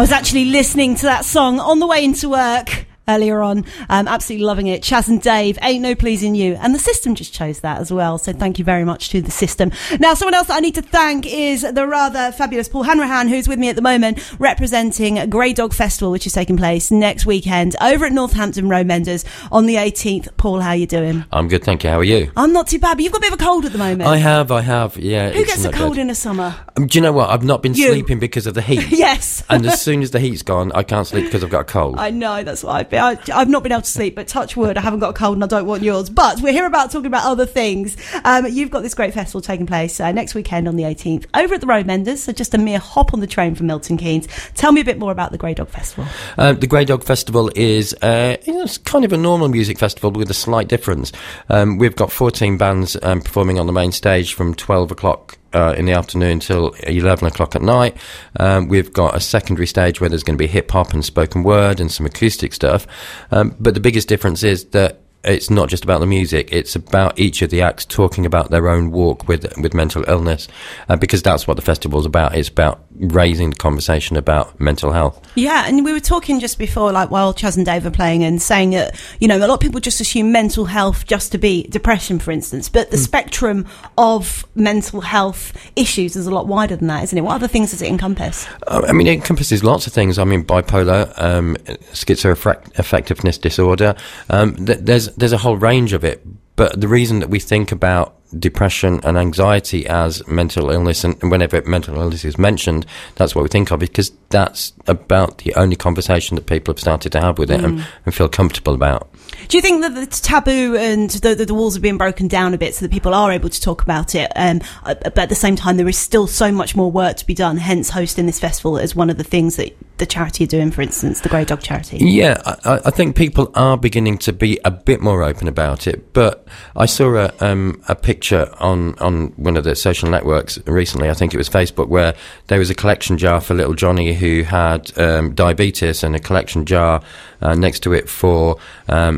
I was actually listening to that song on the way into work earlier on. Um, absolutely loving it. Chas and Dave, Ain't No Pleasing You. And the system just chose that as well. So thank you very much to the system. Now, someone else that I need to thank is the rather fabulous Paul Hanrahan, who's with me at the moment, representing Grey Dog Festival, which is taking place next weekend over at Northampton Roadmenders on the 18th. Paul, how are you doing? I'm good, thank you. How are you? I'm not too bad, but you've got a bit of a cold at the moment. I have, I have, yeah. Who gets a cold in the summer? Um, do you know what? I've not been You. sleeping because of the heat. yes. and as soon as the heat's gone, I can't sleep because I've got a cold. I know that's what I've been. I, I've not been able to sleep, but touch wood, I haven't got a cold and I don't want yours. But we're here about talking about other things. Um, you've got this great festival taking place uh, next weekend on the 18th over at the Roadmenders. So just a mere hop on the train from Milton Keynes. Tell me a bit more about the Grey Dog Festival. Uh, the Grey Dog Festival is uh, it's kind of a normal music festival with a slight difference. Um, we've got 14 bands um, performing on the main stage from 12 o'clock uh, in the afternoon till 11 o'clock at night. Um, we've got a secondary stage where there's going to be hip hop and spoken word and some acoustic stuff. Um, but the biggest difference is that it's not just about the music; it's about each of the acts talking about their own walk with with mental illness, uh, because that's what the festival's about. It's about raising the conversation about mental health. Yeah, and we were talking just before, like while Chas and Dave were playing, and saying that you know a lot of people just assume mental health just to be depression, for instance, but the mm. spectrum of mental health issues is a lot wider than that, isn't it? What other things does it encompass? Uh, I mean, it encompasses lots of things. I mean, bipolar, um, schizoaffectiveness disorder. Um, th- there's there's a whole range of it. But the reason that we think about depression and anxiety as mental illness, and whenever mental illness is mentioned, that's what we think of because that's about the only conversation that people have started to have with it mm. and, and, feel comfortable about. Do you think that the taboo and the, the, the, walls have been broken down a bit so that people are able to talk about it? Um, uh, but at the same time, there is still so much more work to be done. Hence, hosting this festival is one of the things that the charity are doing, for instance, the Grey Dog charity. Yeah, I, I think people are beginning to be a bit more open about it. But I saw a, um, a picture on, on one of the social networks recently. I think it was Facebook, where there was a collection jar for little Johnny who had um, diabetes, and a collection jar uh, next to it for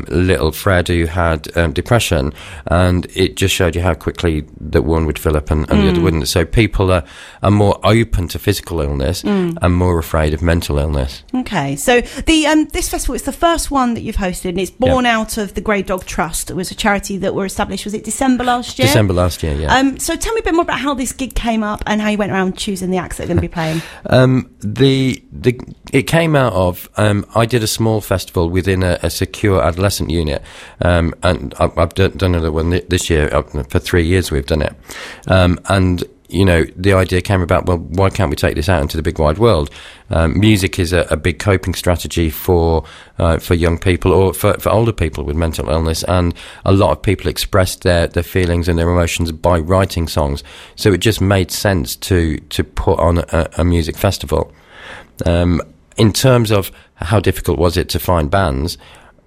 um, little Fred who had um, depression, and it just showed you how quickly that one would fill up and, and mm. the other mm. wouldn't. So people are, are more open to physical illness mm. and more afraid of mental illness. Okay, so the um, this festival is the first one that you've hosted, and it's born yep. out of the Grey Dog Trust. It was a charity that were established. Was it December last year? December last year, yeah. Um, so tell me a bit more about how this gig came up and how you went around choosing the acts that are going to be playing. Um, the the it came out of um, I did a small festival within a, a secure adolescent unit, um, and I, have done, done another one this year. For three years, we've done it, um, and you know, the idea came about, well, why can't we take this out into the big wide world? Um, music is a, a, big coping strategy for uh, for young people or for, for older people with mental illness, and a lot of people express their, their feelings and their emotions by writing songs. So it just made sense to to put on a, a music festival. Um, in terms of how difficult was it to find bands,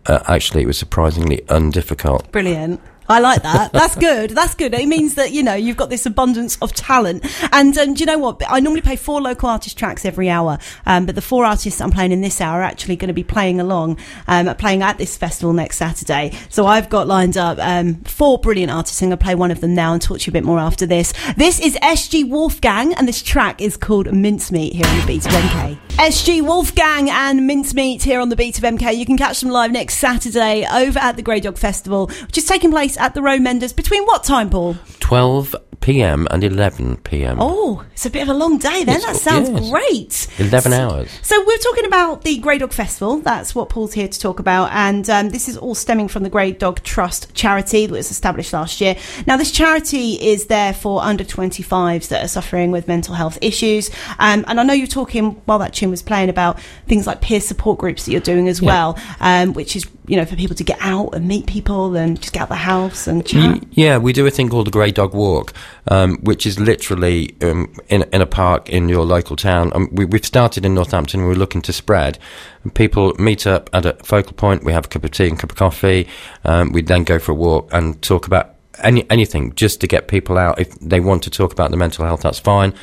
uh, actually, it was surprisingly undifficult. Brilliant. I like that. That's good. That's good. It means that you know you've got this abundance of talent. And um, do you know what? I normally play four local artist tracks every hour, um, but the four artists I'm playing in this hour are actually going to be playing along, um, playing at this festival next Saturday. So I've got lined up um, four brilliant artists. I'm going to play one of them now and talk to you a bit more after this. This is SG Wolfgang, and this track is called Mincemeat here on the Beat of MK. SG Wolfgang and Mincemeat here on the Beat of MK. You can catch them live next Saturday over at the Grey Dog Festival, which is taking place at the Roadmenders between what time, Paul? 12 p.m. and 11 p.m. Oh, it's a bit of a long day then. It's, that sounds yes. great. 11 hours. So, we're talking about the Grey Dog Festival. That's what Paul's here to talk about. And um, this is all stemming from the Grey Dog Trust charity that was established last year. Now, this charity is there for under 25s that are suffering with mental health issues. Um, and I know you're talking while that tune was playing about things like peer support groups that you're doing as yeah. well, um, which is you know, for people to get out and meet people and just get out the house and chat? Yeah, we do a thing called the Grey Dog Walk, um, which is literally um, in, in a park in your local town. Um, we, have started in Northampton we're looking to spread. People meet up at a focal point, we have a cup of tea and a cup of coffee, um, we then go for a walk and talk about any, anything just to get people out. If they want to talk about the mental health, that's fine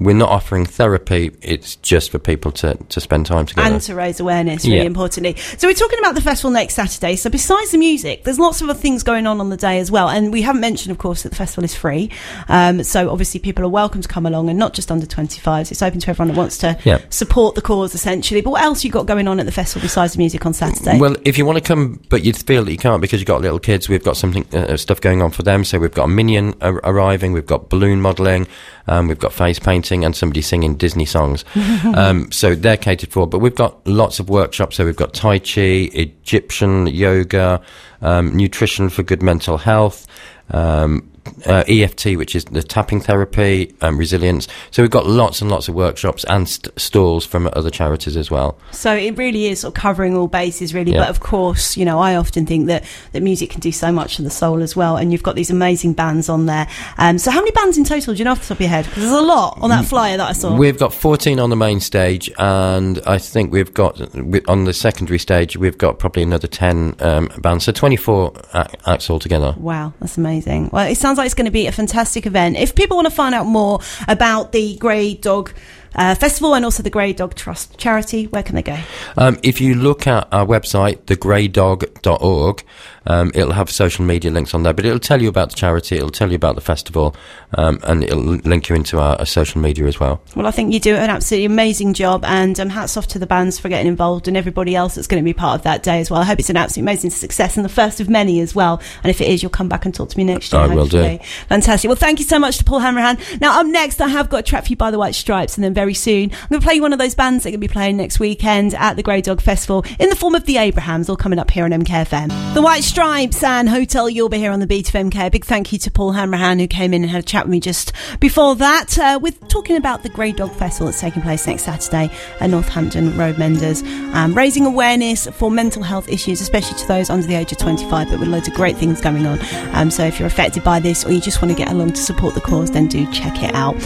we're not offering therapy. It's just for people to, to spend time together. and to raise awareness, really Yeah. importantly. So we're talking about the festival next Saturday. So besides the music, there's lots of other things going on on the day as well. And we haven't mentioned, of course, that the festival is free. Um, so obviously people are welcome to come along, and not just under 25s. It's open to everyone that wants to Yeah. support the cause, essentially. But what else you got going on at the festival besides the music on Saturday? Well, if you want to come, but you feel that you can't because you've got little kids, we've got something uh, stuff going on for them. So we've got a minion ar- arriving, we've got balloon modelling, um, we've got face painting, and somebody singing Disney songs. um, so they're catered for. But we've got lots of workshops. So we've got Tai Chi, Egyptian yoga, um, nutrition for good mental health. Um, uh, EFT, which is the tapping therapy, um, resilience. So we've got lots and lots of workshops and st- stalls from other charities as well. So it really is sort of covering all bases, really. Yeah. But of course, you know, I often think that, that music can do so much for the soul as well. And you've got these amazing bands on there. Um, so how many bands in total do you know off the top of your head? Because there's a lot on that flyer that I saw. We've got 14 on the main stage, and I think we've got on the secondary stage we've got probably another 10 um, bands, so 24 acts altogether. Wow, that's amazing. Well, it sounds like it's going to be a fantastic event. If people want to find out more about the Grey Dog uh, Festival and also the Grey Dog Trust charity, where can they go? Um, if you look at our website, thegreydog.org, um, it'll have social media links on there, but it'll tell you about the charity, it'll tell you about the festival, um, and it'll link you into our, our social media as well. Well, I think you do an absolutely amazing job, and um, hats off to the bands for getting involved and everybody else that's going to be part of that day as well. I hope it's an absolutely amazing success and the first of many as well. And if it is, you'll come back and talk to me next year. I will do. Fantastic. Well, thank you so much to Paul Hanrahan. Now, up next, I have got a track for you by the White Stripes, and then very soon, I'm going to play you one of those bands that are going to be playing next weekend at the Grey Dog Festival in the form of the Abrahams, all coming up here on MKFM. The White Stripes and Hotel Yorba here on the beat of MK. A big thank you to Paul Hanrahan who came in and had a chat with me just before that. Uh, with talking about the Grey Dog Festival that's taking place next Saturday at Northampton Roadmenders, um, raising awareness for mental health issues, especially to those under the age of 25, but with loads of great things going on. Um, so if you're affected by this or you just want to get along to support the cause, then do check it out.